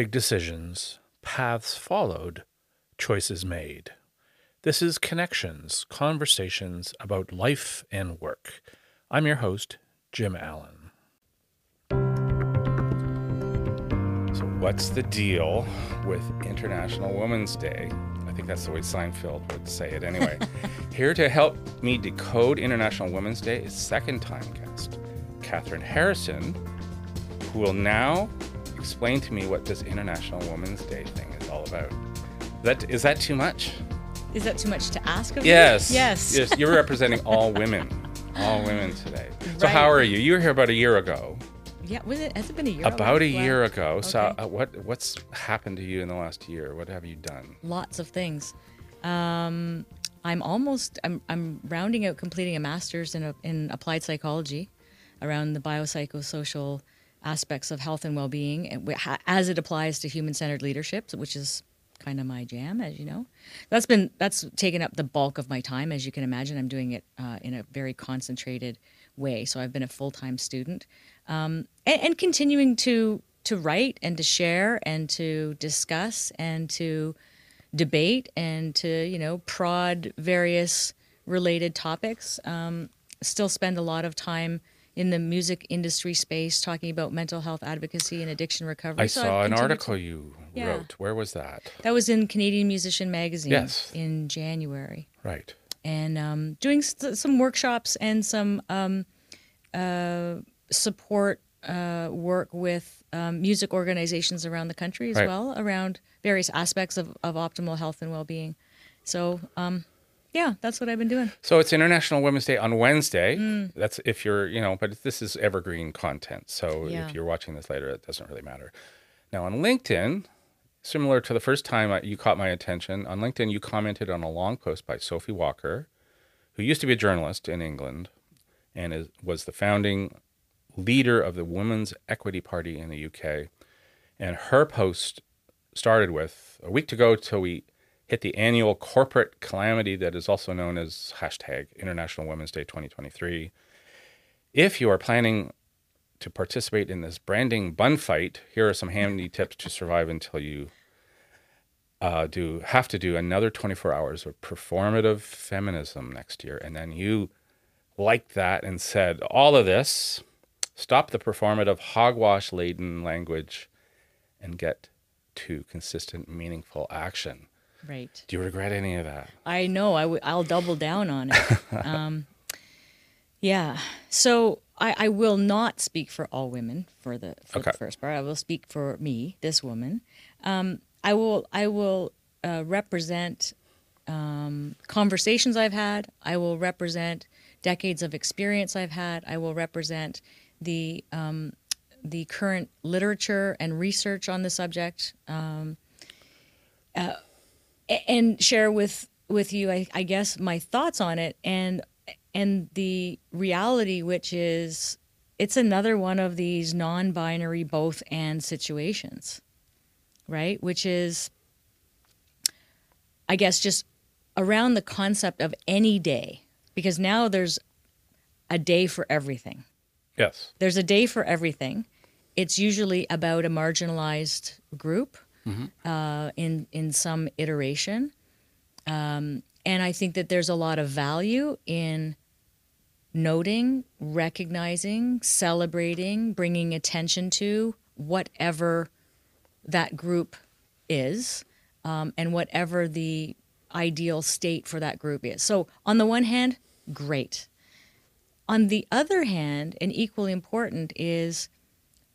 Big decisions, paths followed, choices made. This is Connections, conversations about life and work. I'm your host, Jim Allan. So, what's the deal with International Women's Day? I think that's the way Seinfeld would say it anyway. Here to help me decode International Women's Day is second time guest, Catherine Harrison, who will now explain to me what this International Women's Day thing is all about. That is that too much? Is that too much to ask of Yes. you? Yes. Yes. You're representing all women. All women today. So Right. how are you? You were here about a year ago. Yeah. Was it? Has it been a year? About a year ago. So Okay. uh, what what's happened to you in the last year? What have you done? Lots of things. Um, I'm almost. I'm. I'm rounding out completing a master's in a, in applied psychology, around the biopsychosocial aspects of health and well-being, as it applies to human-centered leadership, which is kind of my jam, as you know. That's been that's taken up the bulk of my time, as you can imagine. I'm doing it uh, in a very concentrated way. So I've been a full-time student, um, and, and continuing to to write and to share and to discuss and to debate and to you know prod various related topics. Um, still spend a lot of time in the music industry space talking about mental health advocacy and addiction recovery. I So saw an article to- you Yeah. wrote. Where was that? that was in Canadian Musician Magazine Yes. in January, Right. and um, doing s- some workshops and some um, uh, support uh, work with um, music organizations around the country as Right. well around various aspects of, of optimal health and well-being. So, um, yeah, that's what I've been doing. So it's International Women's Day on Wednesday. Mm. That's if you're, you know, but this is evergreen content. So Yeah. if you're watching this later, it doesn't really matter. Now on LinkedIn, similar to the first time I- you caught my attention, on LinkedIn you commented on a long post by Sophie Walker, who used to be a journalist in England and is, was the founding leader of the Women's Equity Party in the UK. And her post started with a week to go till we hit the annual corporate calamity that is also known as hashtag International Women's Day 2023. If you are planning to participate in this branding bun fight, here are some handy tips to survive until you uh, do have to do another 24 hours of performative feminism next year. And then you liked that and said, all of this, stop the performative hogwash laden language and get to consistent, meaningful action. Right. Do you regret any of that? I know. I w- I'll double down on it. um, yeah. So I, I will not speak for all women for the for Okay. the first part. I will speak for me, this woman. Um, I will I will uh, represent um, conversations I've had. I will represent decades of experience I've had. I will represent the um, the current literature and research on the subject. Um, uh, and share with with you, I, I guess, my thoughts on it and and the reality, which is it's another one of these non-binary both and situations, right? Which is, I guess, just around the concept of any day, because now there's a day for everything Yes. there's a day for everything. It's usually about a marginalized group uh, in in some iteration, um, and I think that there's a lot of value in noting, recognizing, celebrating, bringing attention to whatever that group is, um, and whatever the ideal state for that group is. So, on the one hand, great. On the other hand, and equally important, is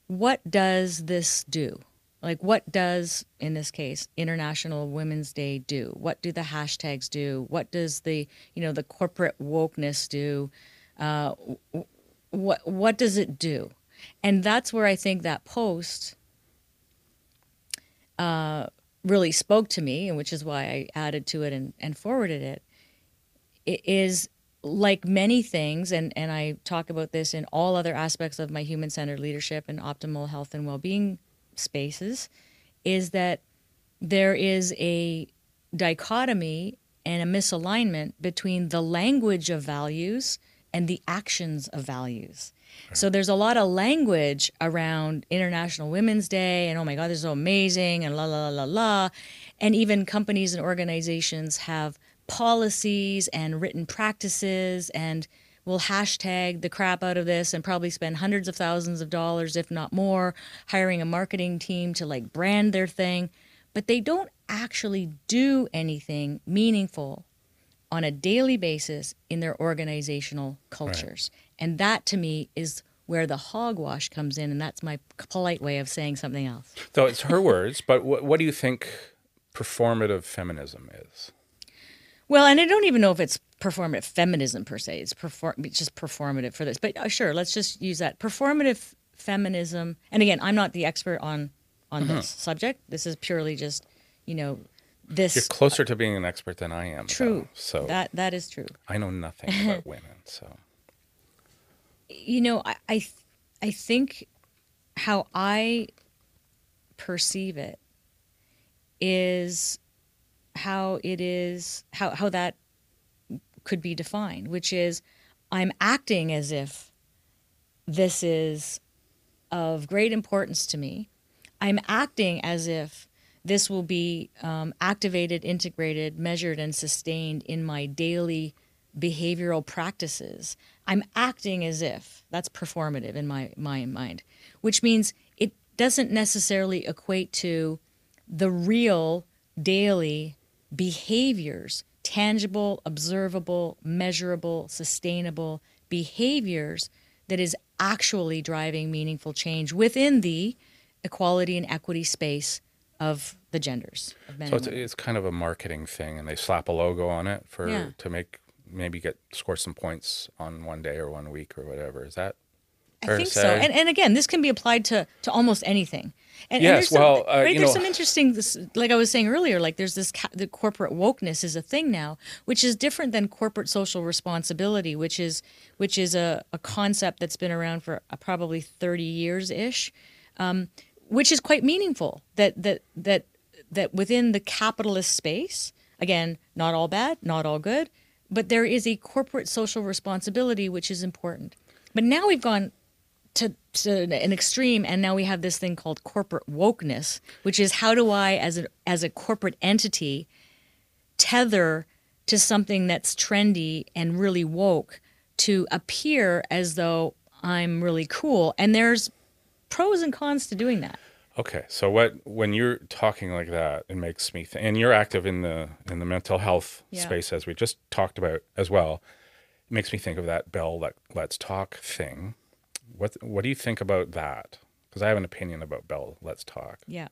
what does this do? Like, what does, in this case, International Women's Day do? What do the hashtags do? What does the, you know, the corporate wokeness do? Uh, what what does it do? And that's where I think that post uh, really spoke to me, and which is why I added to it and, and forwarded it. It is like many things, and, and I talk about this in all other aspects of my human centered leadership and optimal health and well being spaces, is that there is a dichotomy and a misalignment between the language of values and the actions of values. So there's a lot of language around International Women's Day and oh my God, this is so amazing and la la la la la. And even companies and organizations have policies and written practices and will hashtag the crap out of this and probably spend hundreds of thousands of dollars, if not more, hiring a marketing team to like brand their thing. But they don't actually do anything meaningful on a daily basis in their organizational cultures. And that to me is where the hogwash comes in. And that's my polite way of saying something else. So it's her words, but what, what do you think performative feminism is? Well, and I don't even know if it's performative feminism per se. It's perform it's just performative for this. But uh, sure, let's just use that performative feminism. And again, I'm not the expert on on this subject. This is purely just, you know, this You're closer to being an expert than I am. true. though, so that that is true. I know nothing about women. So you know, I, I, th- I think how I perceive it is how it is, how, how that could be defined, which is I'm acting as if this is of great importance to me. I'm acting as if this will be um, activated, integrated, measured, and sustained in my daily behavioral practices. I'm acting as if that's performative in my, my mind, which means it doesn't necessarily equate to the real daily behaviors, tangible, observable, measurable, sustainable behaviors that is actually driving meaningful change within the equality and equity space of the genders of men so it's, it's kind of a marketing thing, and they slap a logo on it for Yeah. to make maybe get score some points on one day or one week or whatever. Is that I fair to think so. And, and again, this can be applied to, to almost anything. And, and Yes, there's some- well, uh, right, there's know- some interesting, this, like I was saying earlier, like there's this, ca- the corporate wokeness is a thing now, which is different than corporate social responsibility, which is, which is a, a concept that's been around for uh, probably 30 years ish, um, which is quite meaningful that, that, that, that within the capitalist space, again, not all bad, not all good, but there is a corporate social responsibility which is important. But now we've gone to, to an extreme and now we have this thing called corporate wokeness which is how do i as a as a corporate entity tether to something that's trendy and really woke to appear as though i'm really cool and there's pros and cons to doing that Okay, so what when you're talking like that, it makes me think, and you're active in the in the mental health Yeah. space as we just talked about as well. It makes me think of that Bell Let, Let's Talk thing. What what do you think about that? Because I have an opinion about Bell Let's Talk. yeah.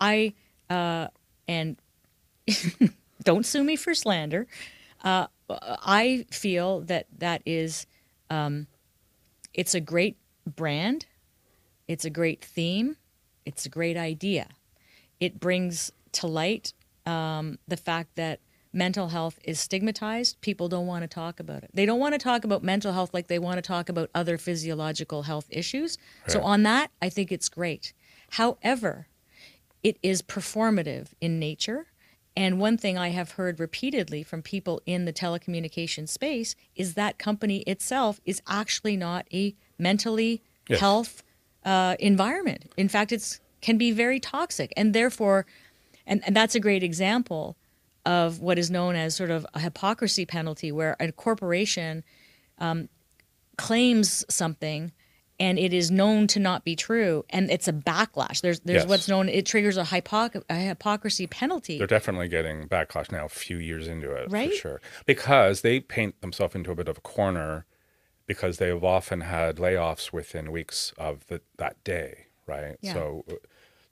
I uh and don't sue me for slander. Uh i feel that that is um it's a great brand. It's a great theme. It's a great idea. It brings to light um, the fact that mental health is stigmatized people don't want to talk about it they don't want to talk about mental health like they want to talk about other physiological health issues so on that i think it's great however it is performative in nature. And one thing I have heard repeatedly from people in the telecommunication space is that company itself is actually not a mentally Yes. health uh, environment. In fact, it's can be very toxic, and therefore, and, and that's a great example of what is known as sort of a hypocrisy penalty, where a corporation um, claims something and it is known to not be true and it's a backlash there's there's Yes. what's known it triggers a, hypoc- a hypocrisy penalty They're definitely getting backlash now, a few years into it, Right? for sure, because they paint themselves into a bit of a corner because they have often had layoffs within weeks of the, that day, right? Yeah. So, uh,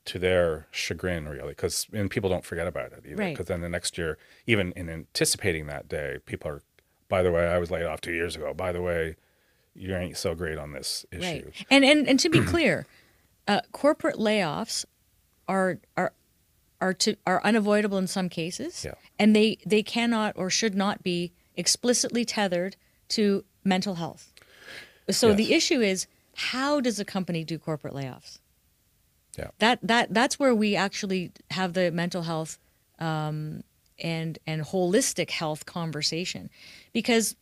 to their chagrin, really, because and people don't forget about it either. Right. Because then the next year, even in anticipating that day, people are, by the way, I was laid off two years ago. By the way, you ain't so great on this issue. right and and and to be clear uh, corporate layoffs are are are to are unavoidable in some cases Yeah. and they they cannot or should not be explicitly tethered to mental health so Yes. the issue is how does a company do corporate layoffs Yeah. that that that's where we actually have the mental health um, and and holistic health conversation because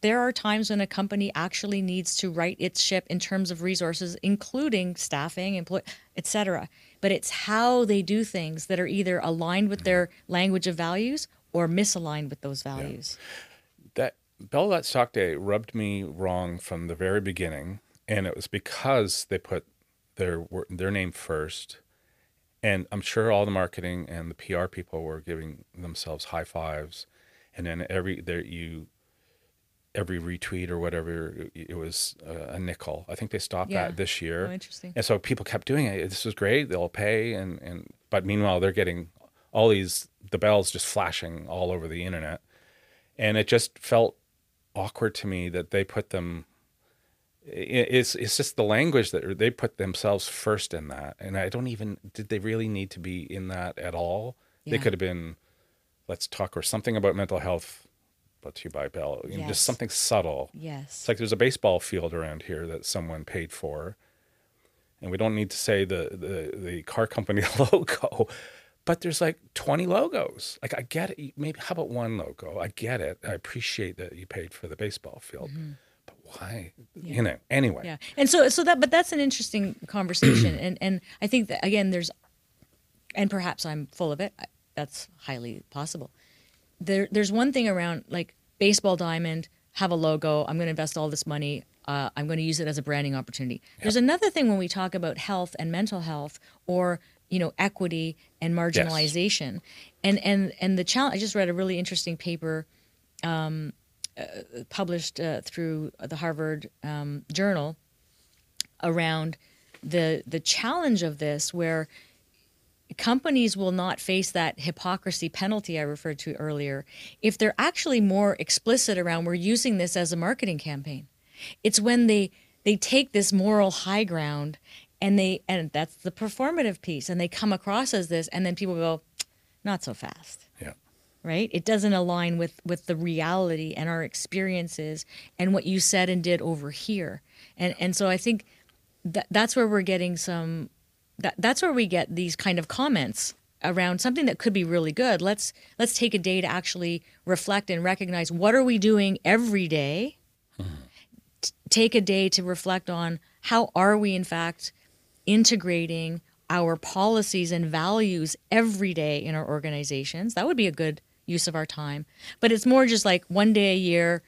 there are times when a company actually needs to right its ship in terms of resources, including staffing, employ, etc. But it's how they do things that are either aligned with their language of values or misaligned with those values. that Bell Stock Day rubbed me wrong from the very beginning, and it was because they put their their name first, and I'm sure all the marketing and the PR people were giving themselves high fives, and then every there you every retweet or whatever it was a nickel. I think they stopped Yeah. that this year. Oh, interesting. And so people kept doing it. This is great. They'll pay and and but meanwhile they're getting all these the bells just flashing all over the internet. And it just felt awkward to me that they put them it's it's just the language that they put themselves first in that. And I don't even did they really need to be in that at all? They could have been let's talk or something about mental health brought to you by Bell. You know, just something subtle. Yes. It's like there's a baseball field around here that someone paid for, and we don't need to say the the, the car company logo, but there's like 20 logos. Like I get it. Maybe how about one logo? I get it. I appreciate that you paid for the baseball field, but why? You know. Anyway. Yeah. And so so that but that's an interesting conversation and and I think that again there's and perhaps I'm full of it. That's highly possible. There there's one thing around like baseball diamond have a logo. I'm going to invest all this money. Uh, I'm going to use it as a branding opportunity. There's another thing when we talk about health and mental health or you know equity and marginalization. And and and the challenge I just read a really interesting paper published uh, through the Harvard um, Journal around the the challenge of this, where companies will not face that hypocrisy penalty I referred to earlier if they're actually more explicit around we're using this as a marketing campaign. It's when they they take this moral high ground and they and that's the performative piece and they come across as this and then people go not so fast right? It doesn't align with with the reality and our experiences and what you said and did over here. And and so i think that that's where we're getting some that that's where we get these kind of comments around something that could be really good. Let's let's take a day to actually reflect and recognize what are we doing every day? T- take a day to reflect on how are we in fact integrating our policies and values every day in our organizations. That would be a good use of our time but it's more just like one day a year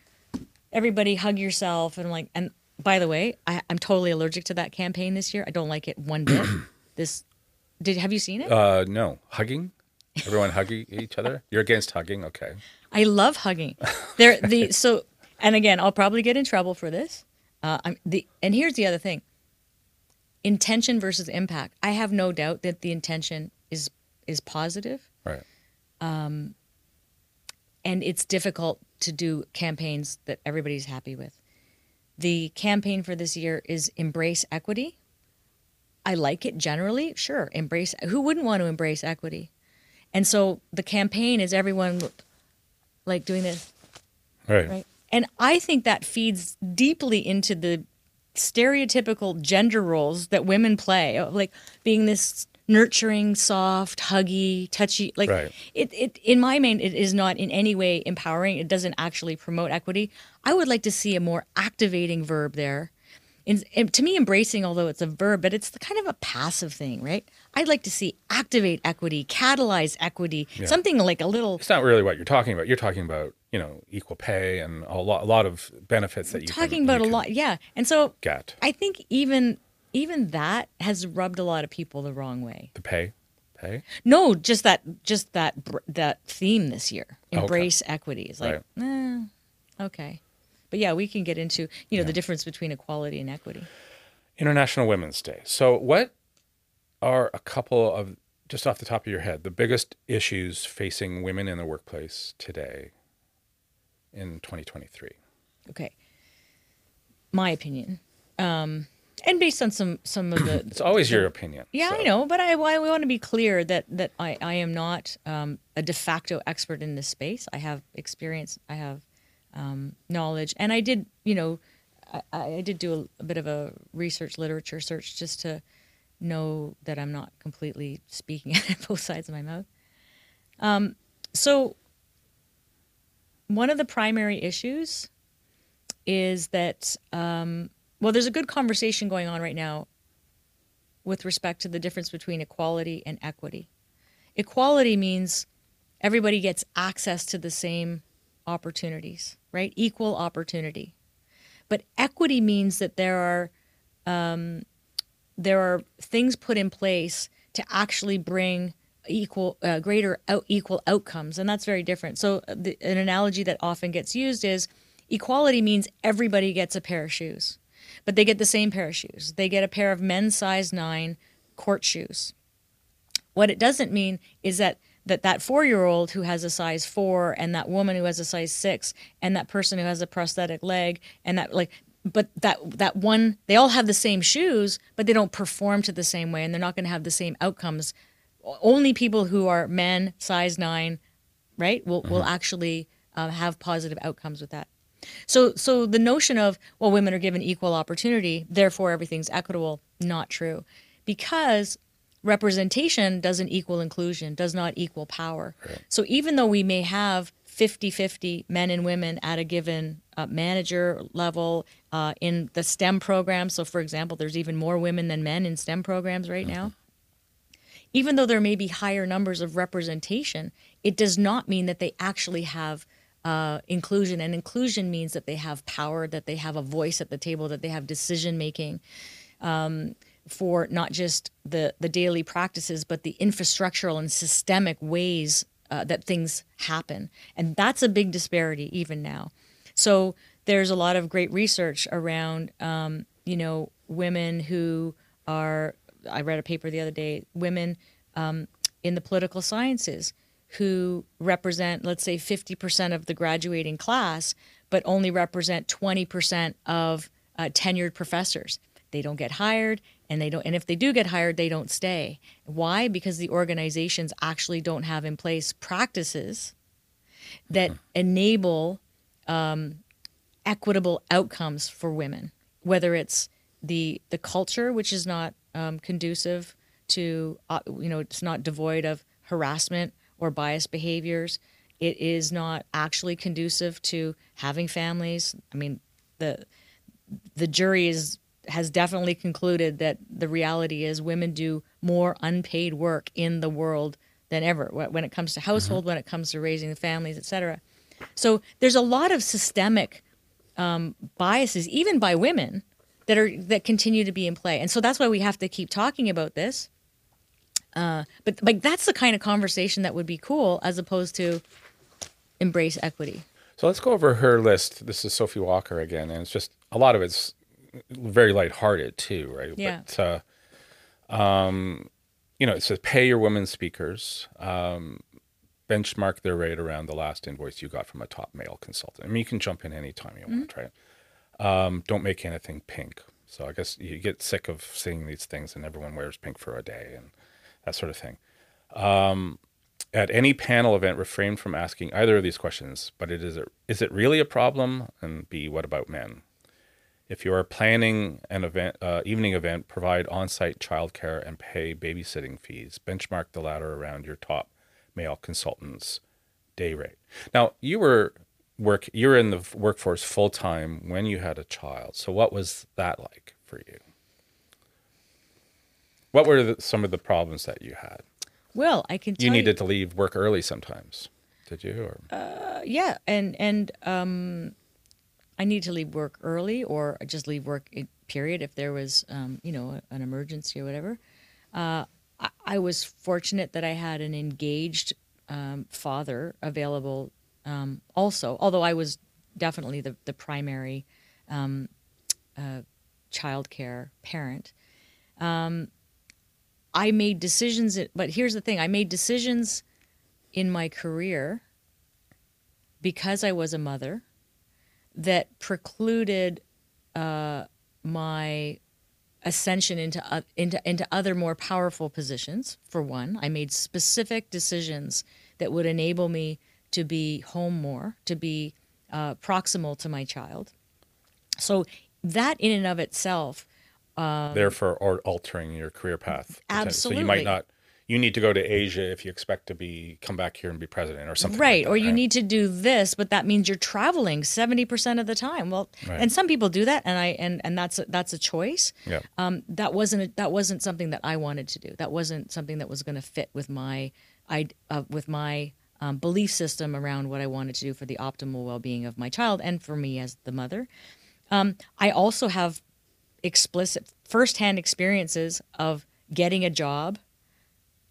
everybody hug yourself and like and by the way I, i'm totally allergic to that campaign this year i don't like it one bit this did have you seen it uh, no hugging. Everyone hugging each other. You're against hugging, okay? I love hugging. There, the so, and again, I'll probably get in trouble for this. Uh, I'm the, and here's the other thing: intention versus impact. I have no doubt that the intention is is positive, Right. And it's difficult to do campaigns that everybody's happy with. The campaign for this year is embrace equity. I like it generally, sure. Embrace who wouldn't want to embrace equity, and so the campaign is everyone like doing this. Right. right and i think that feeds deeply into the stereotypical gender roles that women play of like being this nurturing soft huggy touchy like Right. it, it in my mind it is not in any way empowering. It doesn't actually promote equity. I would like to see a more activating verb there. And, and to me embracing although it's a verb but it's the kind of a passive thing right? I'd like to see activate equity catalyze equity something like a little It's not really what you're talking about. You're talking about, you know, equal pay and a lot, a lot of benefits that you're talking about you a lot yeah. And so Get. I think even even that has rubbed a lot of people the wrong way. the pay, pay. No, just that just that that theme this year. Okay. Embrace equity. It's like, eh, okay. But yeah, we can get into, you know, the difference between equality and equity. International Women's Day. So, what are a couple of, just off the top of your head, the biggest issues facing women in the workplace today in 2023? Okay. My opinion. Um and based on some some of the It's always your opinion. Yeah, so- I know, but I, I want to be clear that that I, I am not um, a de facto expert in this space. I have experience, I have um, knowledge, and I did, you know, I, I did do a, a bit of a research literature search just to know that I'm not completely speaking out of both sides of my mouth. Um, so, one of the primary issues is that um, well, there's a good conversation going on right now with respect to the difference between equality and equity. Equality means everybody gets access to the same opportunities, right? Equal opportunity. But equity means that there are um, there are things put in place to actually bring equal uh, greater out, equal outcomes and that's very different so uh, the, an analogy that often gets used is equality means everybody gets a pair of shoes but they get the same pair of shoes. They get a pair of men's size 9 court shoes. What it doesn't mean is that that that four year old who has a size four and that woman who has a size six and that person who has a prosthetic leg and that like but that that one they all have the same shoes but they don't perform to the same way and they're not going to have the same outcomes. Only people who are men size nine right will, will actually uh, have positive outcomes with that so so the notion of well women are given equal opportunity therefore everything's equitable not true. Because representation doesn't equal inclusion does not equal power. So even though we may have 50-50 men and women at a given uh, manager level uh, in the stem program so for example there's even more women than men in stem programs right now. Even though there may be higher numbers of representation it does not mean that they actually have uh, inclusion. And inclusion means that they have power that they have a voice at the table that they have decision making um, for not just the the daily practices but the infrastructural and systemic ways uh, that things happen. And that's a big disparity even now. So there's a lot of great research around um, you know women who are i read a paper the other day women um, in the political sciences who represent let's say 50% of the graduating class but only represent 20% of uh, tenured professors. They don't get hired and they don't and if they do get hired they don't stay. Why? Because the organizations actually don't have in place practices that enable um, equitable outcomes for women whether it's the the culture which is not um, conducive to uh, you know it's not devoid of harassment or biased behaviors it is not actually conducive to having families. I mean the the jury is has definitely concluded that the reality is women do more unpaid work in the world than ever when it comes to household when it comes to raising the families etc so there's a lot of systemic um, biases even by women that are that continue to be in play. And so that's why we have to keep talking about this uh, but like that's the kind of conversation that would be cool as opposed to embrace equity So let's go over her list. This is Sophie Walker again, and it's just a lot of it's very lighthearted too, right? Yeah. But, uh, um, you know, it says pay your women speakers, um, benchmark their rate around the last invoice you got from a top male consultant. I mean, you can jump in anytime you want, right? Um, don't make anything pink. So I guess you get sick of seeing these things, and everyone wears pink for a day and that sort of thing. Um, at any panel event, refrain from asking either of these questions. But it is: Is it really a problem? And B, what about men? If you are planning an event, uh, evening event, provide on-site childcare and pay babysitting fees. Benchmark the latter around your top male consultants' day rate. Now, you were work. You were in the workforce full time when you had a child. So, what was that like for you? What were the, some of the problems that you had? well i can tell You needed to leave work early sometimes. Did you? Or Uh, yeah and and um i need to leave work early or just leave work period if there was um you know an emergency or whatever uh i, I was fortunate that i had an engaged um, father available um also although i was definitely the the primary um uh childcare parent um i made decisions but here's the thing i made decisions in my career because I was a mother that precluded uh, my ascension into uh, into into other more powerful positions. For one, I made specific decisions that would enable me to be home more, to be uh, proximal to my child. So that in and of itself, therefore, or altering your career path. potentially. So you might not. you need to go to Asia if you expect to be come back here and be president or something. like right that, or you need to do this but that means you're traveling 70% of the time well Right. and some people do that and i and and that's a, that's a choice Yeah. um that wasn't a, that wasn't something that i wanted to do that wasn't something that was going to fit with my i uh, with my um, belief system around what i wanted to do for the optimal well-being of my child and for me as the mother um, i also have explicit firsthand experiences of getting a job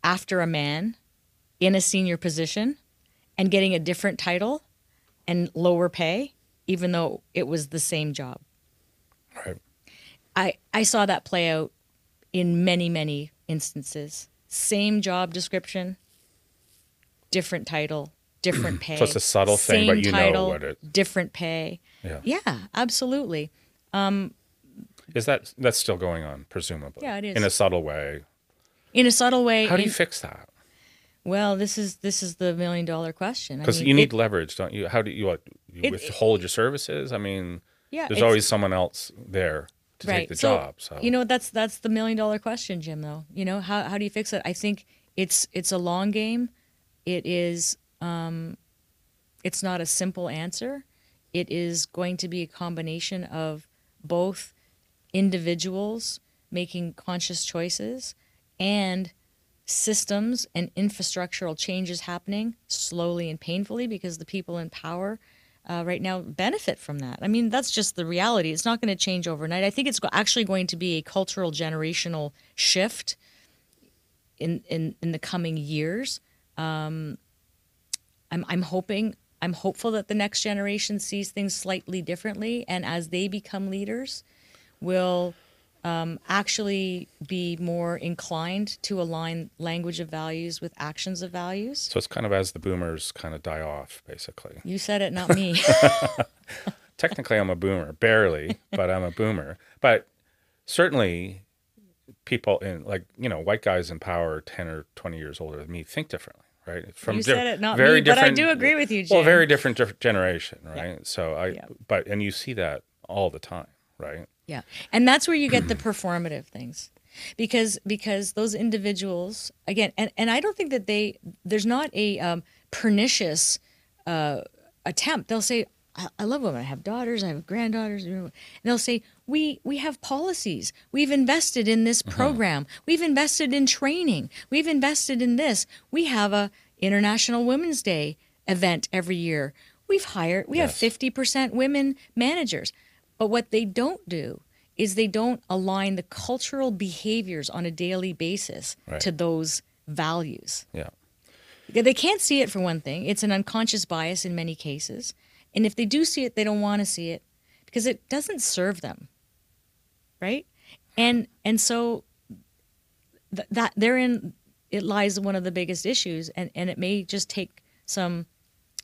after a man in a senior position and getting a different title and lower pay, even though it was the same job. Right. I, I saw that play out in many, many instances. Same job description, different title, different pay. so it's a subtle thing, but you know title, what it- Different pay. Yeah. Yeah, absolutely. Um, Is that that's still going on? Presumably. Yeah, it is. In a subtle way. In a subtle way. How do you in- fix that? well, this is this is the million dollar question. I Because mean, you need it- leverage, don't you? How do you what? You It- withhold your services? I mean, yeah, there's always someone else there to take the job. So you know that's that's the million dollar question, Jim. Though you know how how do you fix it? I think it's it's a long game. It is um, it's not a simple answer. It is going to be a combination of both individuals making conscious choices and systems and infrastructural changes happening slowly and painfully because the people in power uh, right now benefit from that. I mean, that's just the reality. It's not going to change overnight. I think it's actually going to be a cultural generational shift in in, in the coming years. Um, I'm I'm hoping I'm hopeful that the next generation sees things slightly differently, and as they become leaders, will um, actually be more inclined to align language of values with actions of values. so it's kind of as the boomers kind of die off, basically. You said it, not me. Technically, I'm a boomer, barely, but I'm a boomer. But certainly, people in like you know white guys in power, ten or twenty years older than me, think differently, right? From you said it, not very me, but I do agree with you, Jim. Well, very different diff- generation, right? So I, Yeah. but and you see that all the time, right? Yeah. And that's where you get the performative things. Because because those individuals again and, and I don't think that they there's not a um, pernicious uh, attempt. They'll say I, I love women. I have daughters. I have granddaughters. And they'll say we we have policies. We've invested in this program. We've invested in training. We've invested in this. We have a International Women's Day event every year. We've hired. We have fifty percent women managers. But what they don't do is they don't align the cultural behaviors on a daily basis Right. to those values. Yeah. They can't see it for one thing. It's an unconscious bias in many cases. And if they do see it, they don't want to see it because it doesn't serve them. Right? And and so th- that therein it lies one of the biggest issues and and it may just take some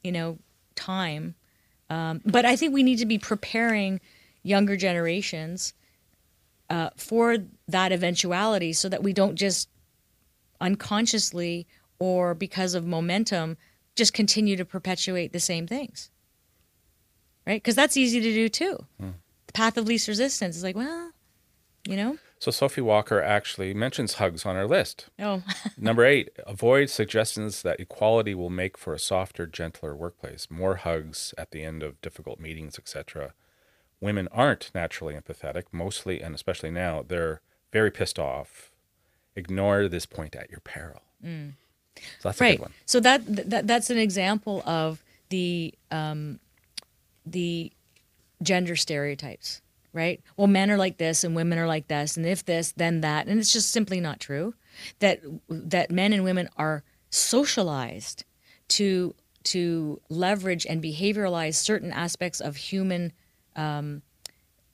you know time um, but I think we need to be preparing younger generations uh, for that eventuality so that we don't just unconsciously or because of momentum just continue to perpetuate the same things. Right? Because that's easy to do too. The path of least resistance is like, well, you know, So Sophie Walker actually mentions hugs on her list. oh, Number eight, avoid suggestions that equality will make for a softer, gentler workplace. More hugs at the end of difficult meetings, etc. Women aren't naturally empathetic, mostly and especially now. They're very pissed off. Ignore this point at your peril. So that's a right. good one. So that, that that's an example of the um, the gender stereotypes, right? Well, men are like this and women are like this, and if this, then that, and it's just simply not true. That that men and women are socialized to to leverage and behavioralize certain aspects of human um,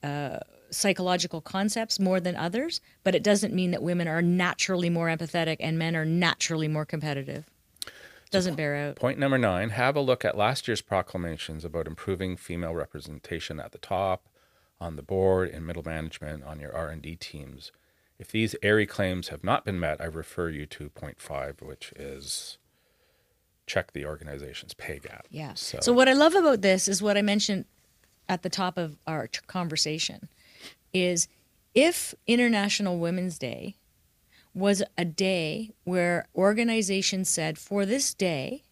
uh, psychological concepts more than others, but it doesn't mean that women are naturally more empathetic and men are naturally more competitive. Doesn't bear out. Point number nine, have a look at last year's proclamations about improving female representation at the top, on the board, in middle management, on your R&D teams. If these airy claims have not been met, I refer you to point five, which is check the organization's pay gap. Yeah. So, So, what I love about this is what I mentioned at the top of our t- conversation is if International Women's Day was a day where organizations said, for this day,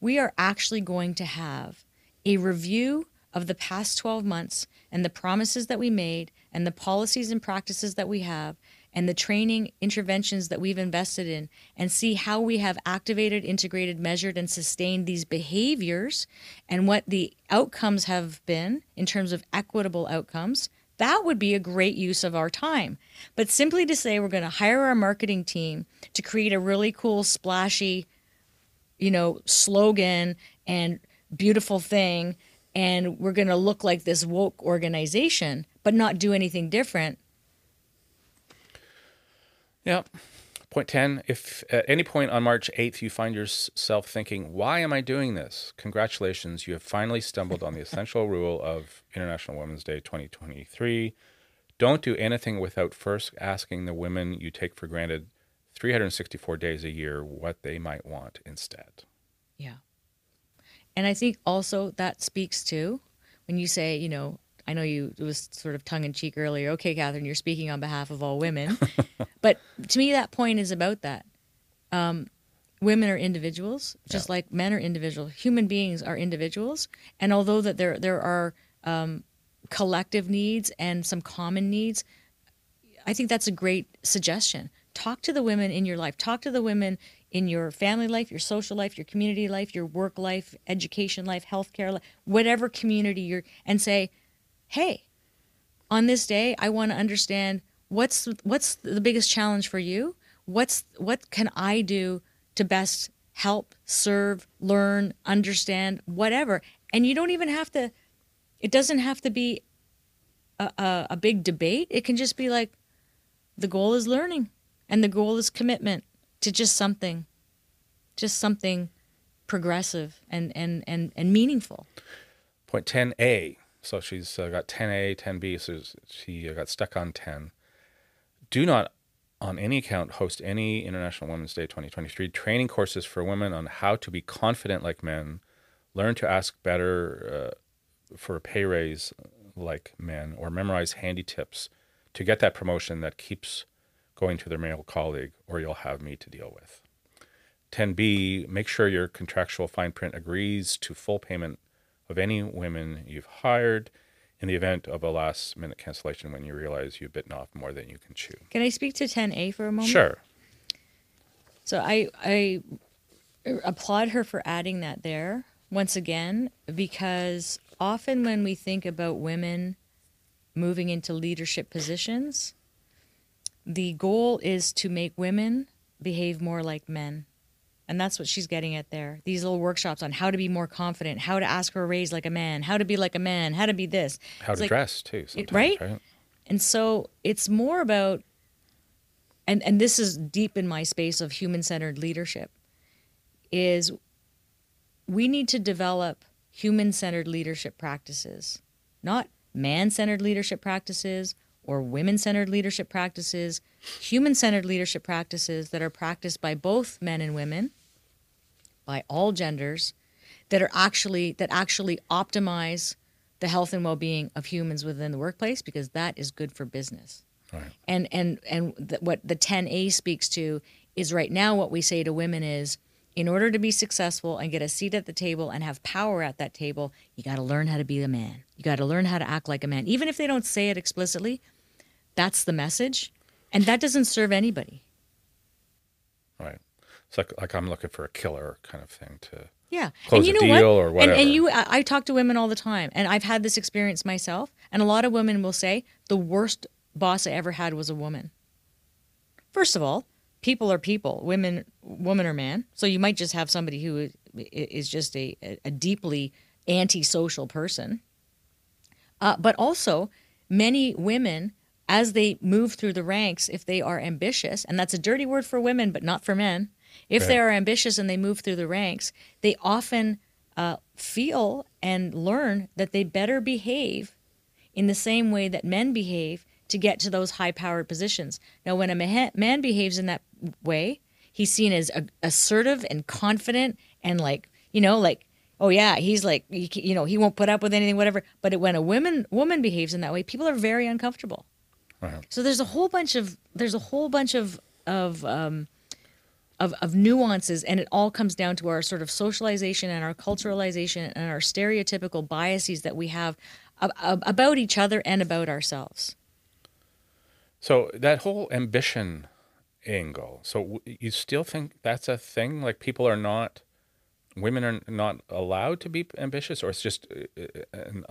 we are actually going to have a review of the past 12 months and the promises that we made and the policies and practices that we have and the training interventions that we've invested in and see how we have activated, integrated, measured, and sustained these behaviors and what the outcomes have been in terms of equitable outcomes. That would be a great use of our time. But simply to say we're going to hire our marketing team to create a really cool, splashy, you know, slogan and beautiful thing, and we're going to look like this woke organization, but not do anything different yeah. Point 10 If at any point on March 8th you find yourself thinking, why am I doing this? Congratulations, you have finally stumbled on the essential rule of International Women's Day 2023. Don't do anything without first asking the women you take for granted 364 days a year what they might want instead. Yeah. And I think also that speaks to when you say, you know, I know you it was sort of tongue in cheek earlier. Okay, Catherine, you're speaking on behalf of all women, but to me, that point is about that. Um, women are individuals, just yeah. like men are individuals. Human beings are individuals, and although that there there are um, collective needs and some common needs, I think that's a great suggestion. Talk to the women in your life. Talk to the women in your family life, your social life, your community life, your work life, education life, healthcare life, whatever community you're, and say hey, on this day, I want to understand what's what's the biggest challenge for you. What's what can I do to best help, serve, learn, understand, whatever. And you don't even have to. It doesn't have to be a, a, a big debate. It can just be like, the goal is learning, and the goal is commitment to just something, just something progressive and and and, and meaningful. Point ten A so she's uh, got 10A, 10B, so she uh, got stuck on 10. Do not, on any account, host any International Women's Day 2023 training courses for women on how to be confident like men, learn to ask better uh, for a pay raise like men, or memorize handy tips to get that promotion that keeps going to their male colleague, or you'll have me to deal with. 10B, make sure your contractual fine print agrees to full payment of any women you've hired in the event of a last minute cancellation when you realize you've bitten off more than you can chew. Can I speak to 10A for a moment? Sure. So I I applaud her for adding that there once again because often when we think about women moving into leadership positions, the goal is to make women behave more like men. And that's what she's getting at there. These little workshops on how to be more confident, how to ask for a raise like a man, how to be like a man, how to be this. How it's to like, dress too, it, right? right? And so it's more about and and this is deep in my space of human-centered leadership is we need to develop human-centered leadership practices, not man-centered leadership practices or women centered leadership practices, human centered leadership practices that are practiced by both men and women, by all genders, that are actually that actually optimize the health and well-being of humans within the workplace because that is good for business. Right. And and and what the 10A speaks to is right now what we say to women is in order to be successful and get a seat at the table and have power at that table, you got to learn how to be a man. You got to learn how to act like a man. Even if they don't say it explicitly, that's the message, and that doesn't serve anybody. Right. It's like like I'm looking for a killer kind of thing to yeah close and you a know deal what? or whatever. And, and you, I, I talk to women all the time, and I've had this experience myself. And a lot of women will say the worst boss I ever had was a woman. First of all, people are people, women, woman or man. So you might just have somebody who is just a, a deeply antisocial person. Uh, but also, many women as they move through the ranks, if they are ambitious, and that's a dirty word for women, but not for men, if right. they are ambitious and they move through the ranks, they often uh, feel and learn that they better behave in the same way that men behave to get to those high powered positions. Now, when a man behaves in that way, he's seen as assertive and confident and like, you know, like, oh yeah, he's like, you know, he won't put up with anything, whatever. But when a woman woman behaves in that way, people are very uncomfortable. So there's a whole bunch of there's a whole bunch of of um, of of nuances, and it all comes down to our sort of socialization and our culturalization and our stereotypical biases that we have ab- ab- about each other and about ourselves. So that whole ambition angle. So you still think that's a thing? Like people are not, women are not allowed to be ambitious, or it's just uh, uh, an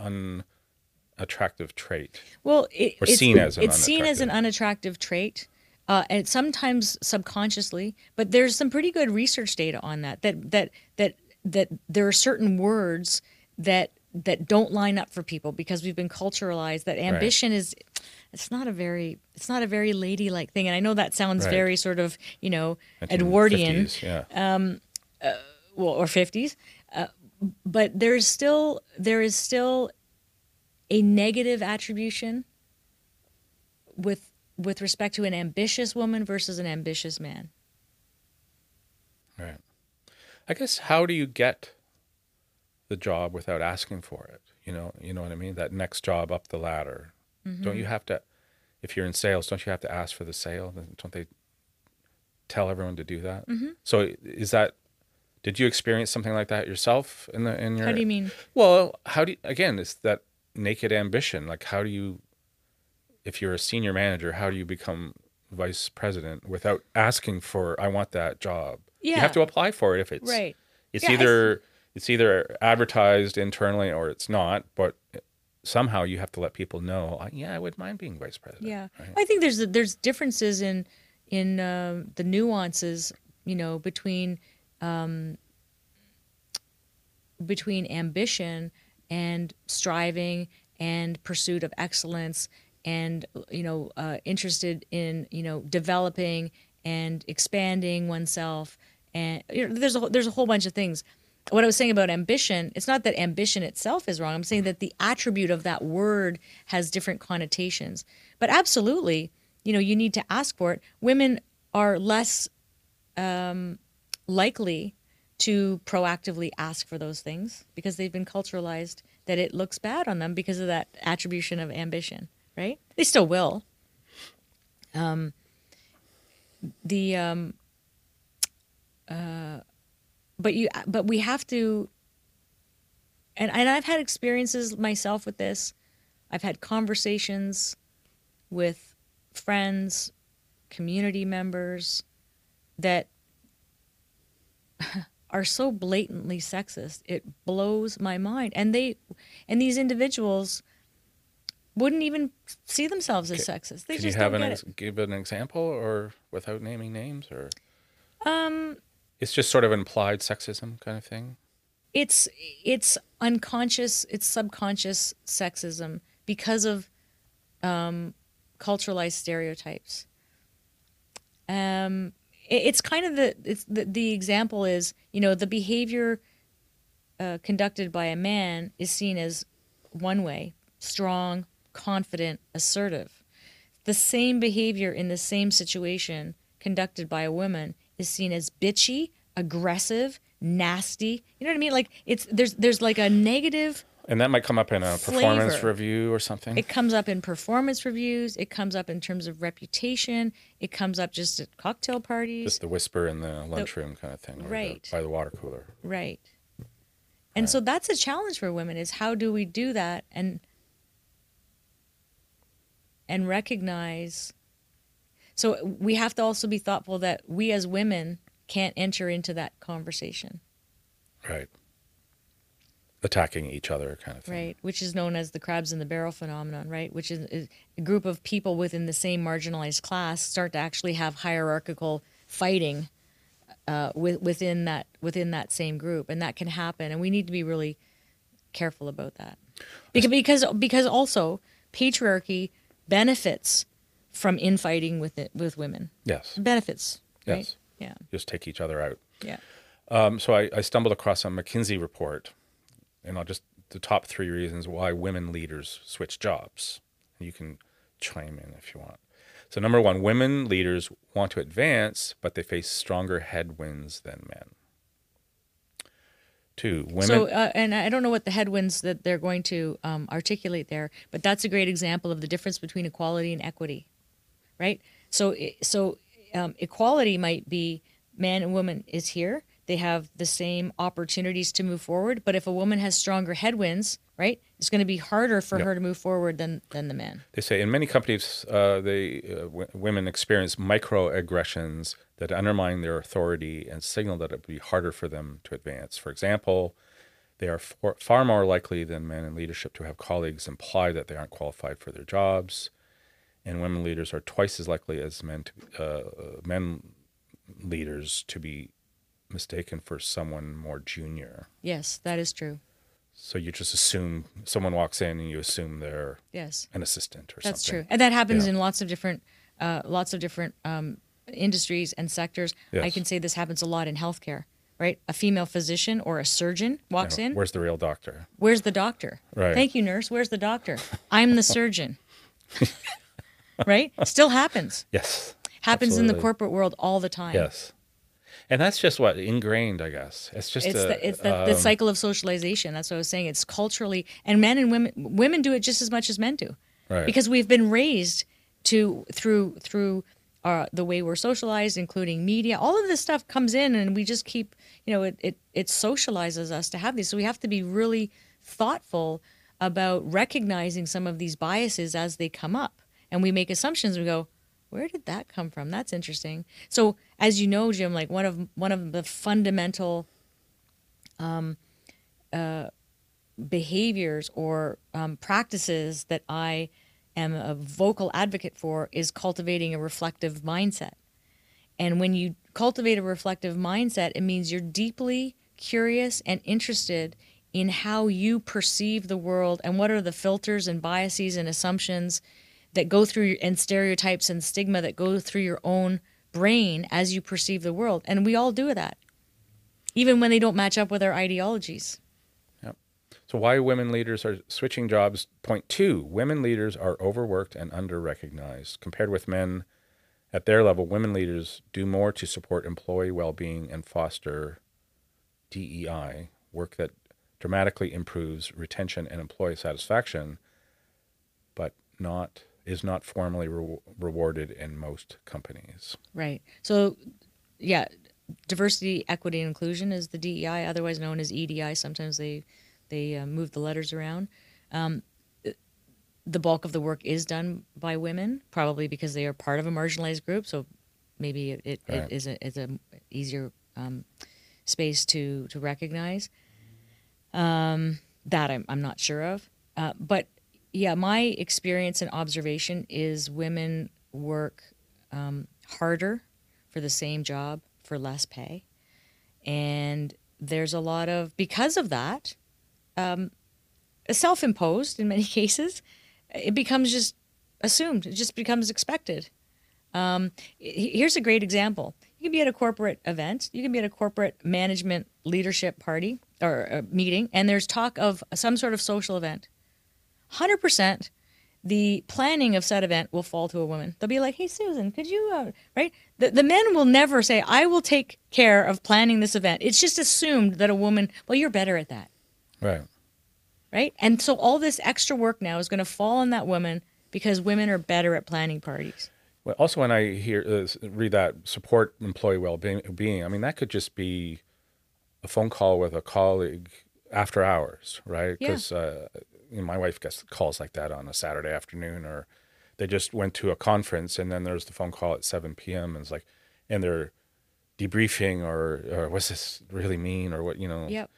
unattractive trait? Well, it, Or it's seen as an it's seen as an unattractive trait, uh, and sometimes subconsciously. But there's some pretty good research data on that. That that that that there are certain words that that don't line up for people because we've been culturalized that ambition is it's not a very it's not a very ladylike thing and i know that sounds Right. very sort of you know edwardian 1950s, Yeah. well, or 50s. Uh, but there's still there is still a negative attribution with with respect to an ambitious woman versus an ambitious man. Right. I guess how do you get the job without asking for it? You know, you know what I mean? That next job up the ladder. Mm-hmm. Don't you have to if you're in sales, don't you have to ask for the sale? Don't they tell everyone to do that? Mm-hmm. So is that did you experience something like that yourself in the in your How do you mean? Well, how do you, again, it's that naked ambition. Like how do you if you're a senior manager, how do you become vice president without asking for I want that job? You have to apply for it if it's Right. it's Yeah, either it's either advertised internally or it's not, but somehow you have to let people know, "Uh, yeah, I would mind being vice president. Yeah, right? I think there's there's differences in in um the nuances, you know, between um, between ambition and striving and pursuit of excellence, and you know, uh, interested in you know developing and expanding oneself, and you know, there's a there's a whole bunch of things. What I was saying about ambition, it's not that ambition itself is wrong. I'm saying that the attribute of that word has different connotations. But absolutely, you know, you need to ask for it. Women are less um, likely to proactively ask for those things because they've been culturalized that it looks bad on them because of that attribution of ambition, right? They still will. Um, the um, uh, but you but we have to and and I've had experiences myself with this. I've had conversations with friends, community members that are so blatantly sexist. It blows my mind. And they and these individuals wouldn't even see themselves as sexist. They Can you just have don't an ex- give an example or without naming names or Um it's just sort of implied sexism kind of thing? it's it's unconscious it's subconscious sexism because of um, culturalized stereotypes um, it- it's kind of the it's the, the example is you know the behavior uh, conducted by a man is seen as one way strong confident assertive the same behavior in the same situation conducted by a woman is seen as bitchy, aggressive, nasty. You know what I mean? Like it's there's there's like a negative. And that might come up in a performance Flavor. review or something. It comes up in performance reviews. It comes up in terms of reputation. It comes up just at cocktail parties. just the whisper in the lunchroom kind of thing, or the- Right. by the water cooler. Right. And so that's a challenge for women is how do we do that and and recognize so we have to also be thoughtful that we as women can't enter into that conversation, Right. Attacking each other kind of thing. right? Which is known as the crabs in the barrel phenomenon, right? Which is, is a group of people within the same marginalized class start to actually have hierarchical fighting uh, with, within that within that same group, and that can happen. And we need to be really careful about that because because because also patriarchy benefits from infighting with it with women. Yes. Benefits, right? Yes. Yeah, Just take each other out. yeah. Um, so I, I stumbled across a McKinsey report, and I'll just the top three reasons why women leaders switch jobs. You can chime in if you want. So number one, women leaders want to advance, but they face stronger headwinds than men. Two, women. So, uh, and I don't know what the headwinds that they're going to um, articulate there, but that's a great example of the difference between equality and equity, right? So, so um, equality might be man and woman is here. They have the same opportunities to move forward. But if a woman has stronger headwinds, right, it's going to be harder for Yep. her to move forward than than the man. They say in many companies, uh, they uh, w- women experience microaggressions that undermine their authority and signal that it would be harder for them to advance. For example, they are for, far more likely than men in leadership to have colleagues imply that they aren't qualified for their jobs, and women leaders are twice as likely as men to uh, uh, men leaders to be mistaken for someone more junior. Yes, that is true. So you just assume someone walks in and you assume they're Yes. an assistant or That's something. That's true, and that happens Yeah. in lots of different, uh, lots of different um, industries and sectors. I can say this happens a lot in healthcare. Right, a female physician or a surgeon walks in. Where's the real doctor? Where's the doctor? Right. Thank you, nurse. Where's the doctor? I'm the surgeon. right? Still happens. Yes. Happens in the corporate world all the time. Yes. And that's just what ingrained, I guess. It's just It's a, the it's the, the um, cycle of socialization. That's what I was saying. It's culturally and men and women women do it just as much as men do. Right. Because we've been raised to through through uh, the way we're socialized, including media. All of this stuff comes in, and we just keep you know it it it socializes us to have these. So we have to be really thoughtful about recognizing some of these biases as they come up, and we make assumptions. We go, where did that come from? That's interesting. So as you know, Jim, like one of one of the fundamental behaviors or um, practices that I am a vocal advocate for is cultivating a reflective mindset. And when you cultivate a reflective mindset, it means you're deeply curious and interested in how you perceive the world and what are the filters and biases and assumptions that go through and stereotypes and stigma that go through your own brain as you perceive the world. And we all do that, even when they don't match up with our ideologies. Yep. So why women leaders are switching jobs? Point two: women leaders are overworked and under-recognized compared with men. At their level, women leaders do more to support employee well-being and foster DEI work that dramatically improves retention and employee satisfaction, but not is not formally re- rewarded in most companies. Right. So, yeah, diversity, equity, and inclusion is the DEI, otherwise known as EDI. Sometimes they they uh, move the letters around. Um, the bulk of the work is done by women, probably because they are part of a marginalized group. So maybe it, it, Right. it is a is a easier um, space to to recognize. Um, that I'm I'm not sure of, uh, but yeah, my experience and observation is women work um, harder for the same job for less pay, and there's a lot of because of that, um, self-imposed in many cases, it becomes just assumed. It just becomes expected. Um, here's a great example. You can be at a corporate event. You can be at a corporate management leadership party or a meeting, and there's talk of some sort of social event. Hundred percent, the planning of said event will fall to a woman. They'll be like, "Hey, Susan, could you?" Uh, right? The the men will never say, "I will take care of planning this event." It's just assumed that a woman. Well, you're better at that Right. right? And so all this extra work now is going to fall on that woman because women are better at planning parties. Well, also, when I hear uh, read that support employee well-being, I mean that could just be a phone call with a colleague after hours, right? Yeah. Because uh, you know, my wife gets calls like that on a Saturday afternoon, or they just went to a conference and then there's the phone call at 7 p.m. and it's like, and they're debriefing or or what's this really mean or what you know, Yep.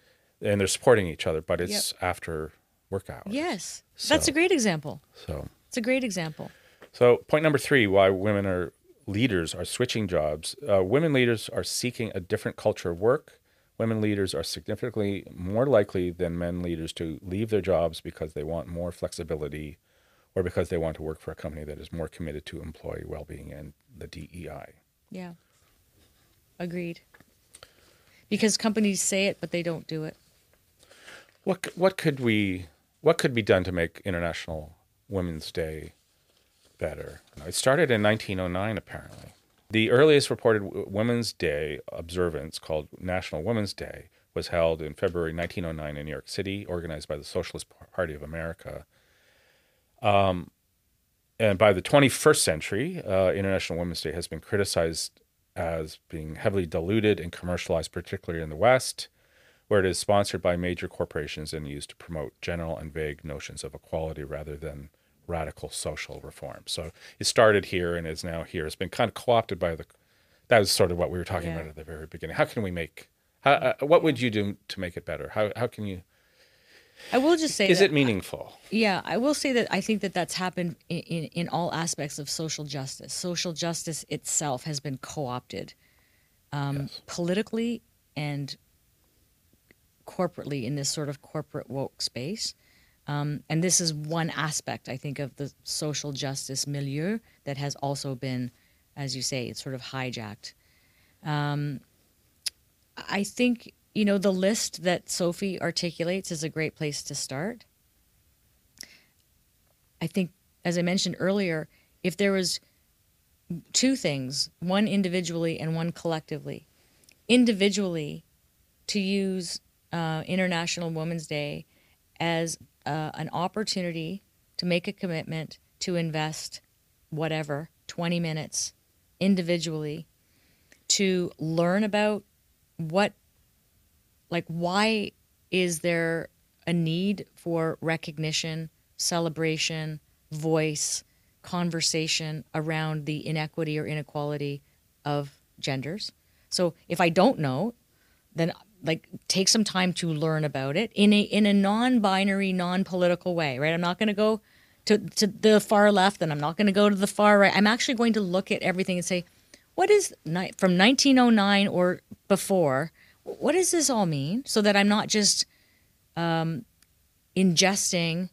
and they're supporting each other, but it's after work hours. Yes. That's a great example. So. It's a great example. So, point number three why women are leaders are switching jobs. Uh, women leaders are seeking a different culture of work. Women leaders are significantly more likely than men leaders to leave their jobs because they want more flexibility or because they want to work for a company that is more committed to employee well being and the DEI. Yeah. Agreed. Because companies say it, but they don't do it. What, what, could we, what could be done to make International Women's Day better? It started in 1909, apparently. The earliest reported Women's Day observance, called National Women's Day, was held in February 1909 in New York City, organized by the Socialist Party of America. Um, and by the 21st century, uh, International Women's Day has been criticized as being heavily diluted and commercialized, particularly in the West, where it is sponsored by major corporations and used to promote general and vague notions of equality rather than radical social reform. So it started here and is now here. It's been kind of co-opted by the. That was sort of what we were talking Yeah. about at the very beginning. How can we make? How, uh, what would you do to make it better? How how can you? I will just say Is it meaningful? Yeah, I will say that I think that that's happened in, in, in all aspects of social justice. Social justice itself has been co opted um, Yes. politically and corporately in this sort of corporate woke space. Um, and this is one aspect, I think, of the social justice milieu that has also been, as you say, it's sort of hijacked. Um, I think, you know, the list that Sophie articulates is a great place to start. I think, as I mentioned earlier, if there was two things, one individually and one collectively, individually, to use uh, International Women's Day as uh, an opportunity to make a commitment to invest whatever 20 minutes individually to learn about what like why is there a need for recognition celebration voice conversation around the inequity or inequality of genders? So if i don't know then like take some time to learn about it in a in a non-binary non-political way right? I'm not going to go to, to the far left and i'm not going to go to the far right. I'm actually going to look at everything and say what is from 1909 or before what does this all mean? So that i'm not just um, ingesting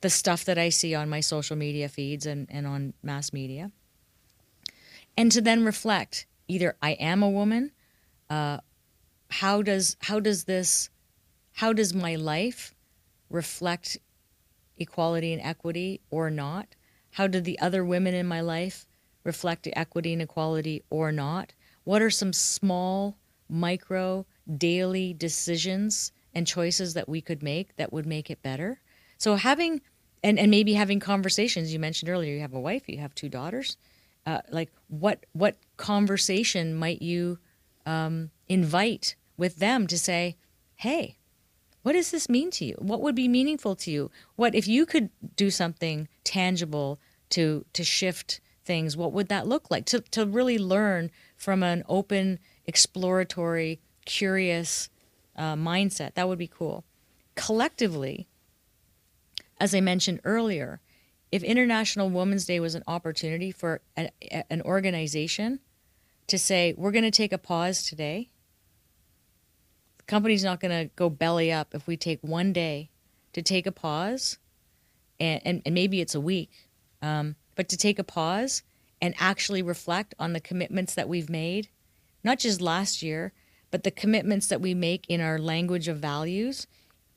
the stuff that i see on my social media feeds and, and on mass media. And to then reflect either i am a woman uh, how does how does this how does my life reflect equality and equity or not? How do the other women in my life reflect equity and equality or not? What are some small micro daily decisions and choices that we could make that would make it better? So having and, and maybe having conversations you mentioned earlier you have a wife you have two daughters uh, like what what conversation might you um, invite with them to say hey what does this mean to you? What would be meaningful to you? What if you could do something tangible to to shift things what would that look like? To, to really learn from an open exploratory curious uh, mindset. That would be cool. Collectively as i mentioned earlier if international women's day was an opportunity for an organization to say we're going to take a pause today company's not going to go belly up if we take one day to take a pause and, and, and maybe it's a week um, but to take a pause and actually reflect on the commitments that we've made not just last year but the commitments that we make in our language of values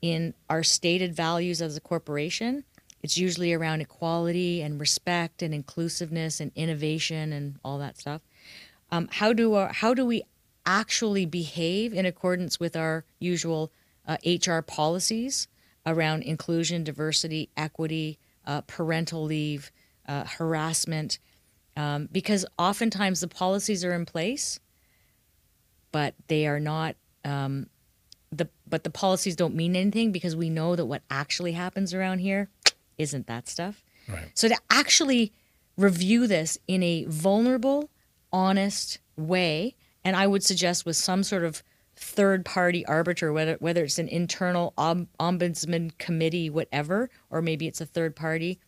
in our stated values as a corporation. It's usually around equality and respect and inclusiveness and innovation and all that stuff. Um, how do our, how do we actually behave in accordance with our usual uh, HR policies around inclusion, diversity, equity, uh, parental leave, uh, harassment? Um, because oftentimes the policies are in place, but they are not. Um, the but the policies don't mean anything because we know that what actually happens around here isn't that stuff. Right. So to actually review this in a vulnerable, honest way, and I would suggest with some sort of third party arbiter, whether whether it's an internal om- ombudsman committee, whatever, or maybe it's a third party,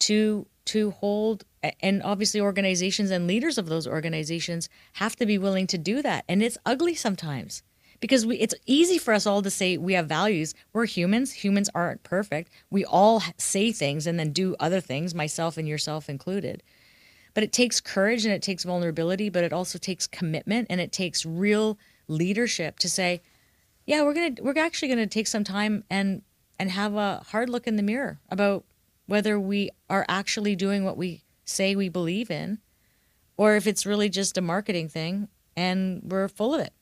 to to hold and obviously organizations and leaders of those organizations have to be willing to do that. And it's ugly sometimes because we, it's easy for us all to say we have values. We're humans. Humans aren't perfect. We all say things and then do other things myself and yourself included but it takes courage and it takes vulnerability but it also takes commitment and it takes real leadership to say yeah we're gonna we're actually gonna take some time and and have a hard look in the mirror about whether we are actually doing what we say we believe in or if it's really just a marketing thing and we're full of it.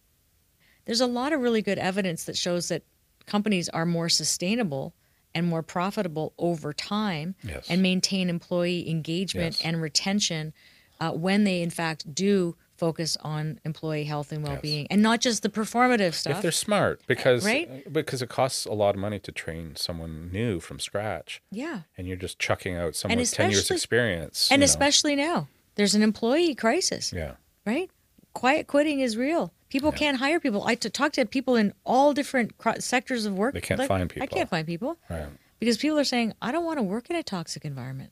There's a lot of really good evidence that shows that companies are more sustainable and more profitable over time Yes. and maintain employee engagement Yes. and retention uh, when they in fact do focus on employee health and well-being and not just the performative stuff if they're smart because Right? because it costs a lot of money to train someone new from scratch yeah and you're just chucking out someone with 10 years experience and you know. especially now there's an employee crisis yeah right quiet quitting is real. People can't hire people. I t- talk to people in all different cro- sectors of work. They can't Like, find people. i can't find people. Right. Because people are saying i don't want to work in a toxic environment.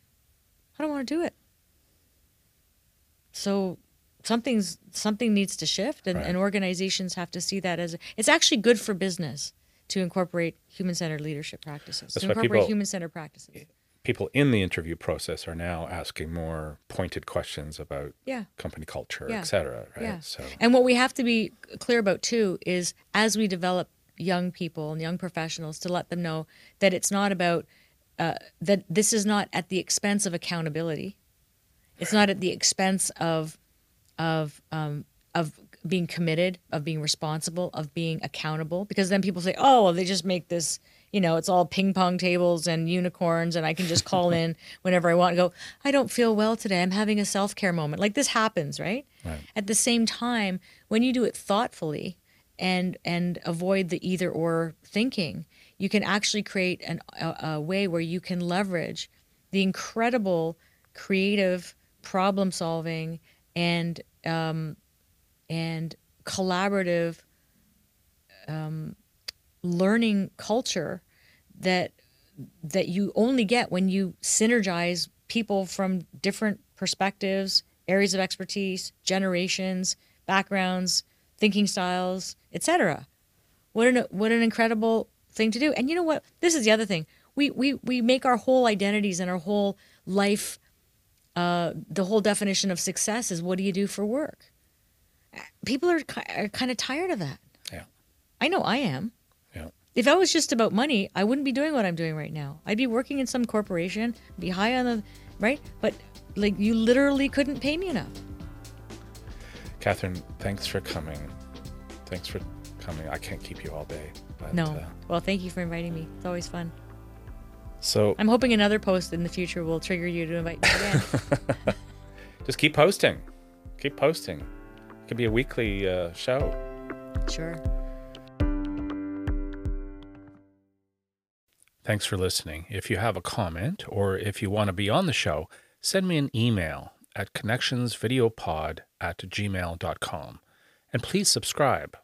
I don't want to do it. So something's something needs to shift and, Right. and organizations have to see that as it's actually good for business to incorporate human-centered leadership practices That's to incorporate people- human-centered practices people in the interview process are now asking more pointed questions about yeah company culture Yeah. et cetera right Yeah. so And what we have to be clear about too is as we develop young people and young professionals to let them know that it's not about uh, that this is not at the expense of accountability. It's not at the expense of of um, of being committed, of being responsible, of being accountable. Because then people say, "Oh, well, they just make this." You know, it's all ping pong tables and unicorns, and I can just call in whenever I want and go, I don't feel well today. I'm having a self care moment. Like this happens, right? Right. At the same time, when you do it thoughtfully and and avoid the either or thinking, you can actually create an, a, a way where you can leverage the incredible creative problem solving and um, and collaborative um, learning culture that that you only get when you synergize people from different perspectives, areas of expertise, generations, backgrounds, thinking styles, etc. What an what an incredible thing to do. And you know what? This is the other thing. We we we make our whole identities and our whole life uh, the whole definition of success is what do you do for work? People are, are kind of tired of that. yeah I know I am. If it was just about money, I wouldn't be doing what I'm doing right now. I'd be working in some corporation, be high on the right, but like you literally couldn't pay me enough. catherine thanks for coming thanks for coming i can't keep you all day but, No. uh, Well, thank you for inviting me. It's always fun. so I'm hoping another post in the future will trigger you to invite me again. just keep posting keep posting it could be a weekly uh, show sure. Thanks for listening. If you have a comment or if you want to be on the show, send me an email at connectionsvideopod at gmail.com. And please subscribe.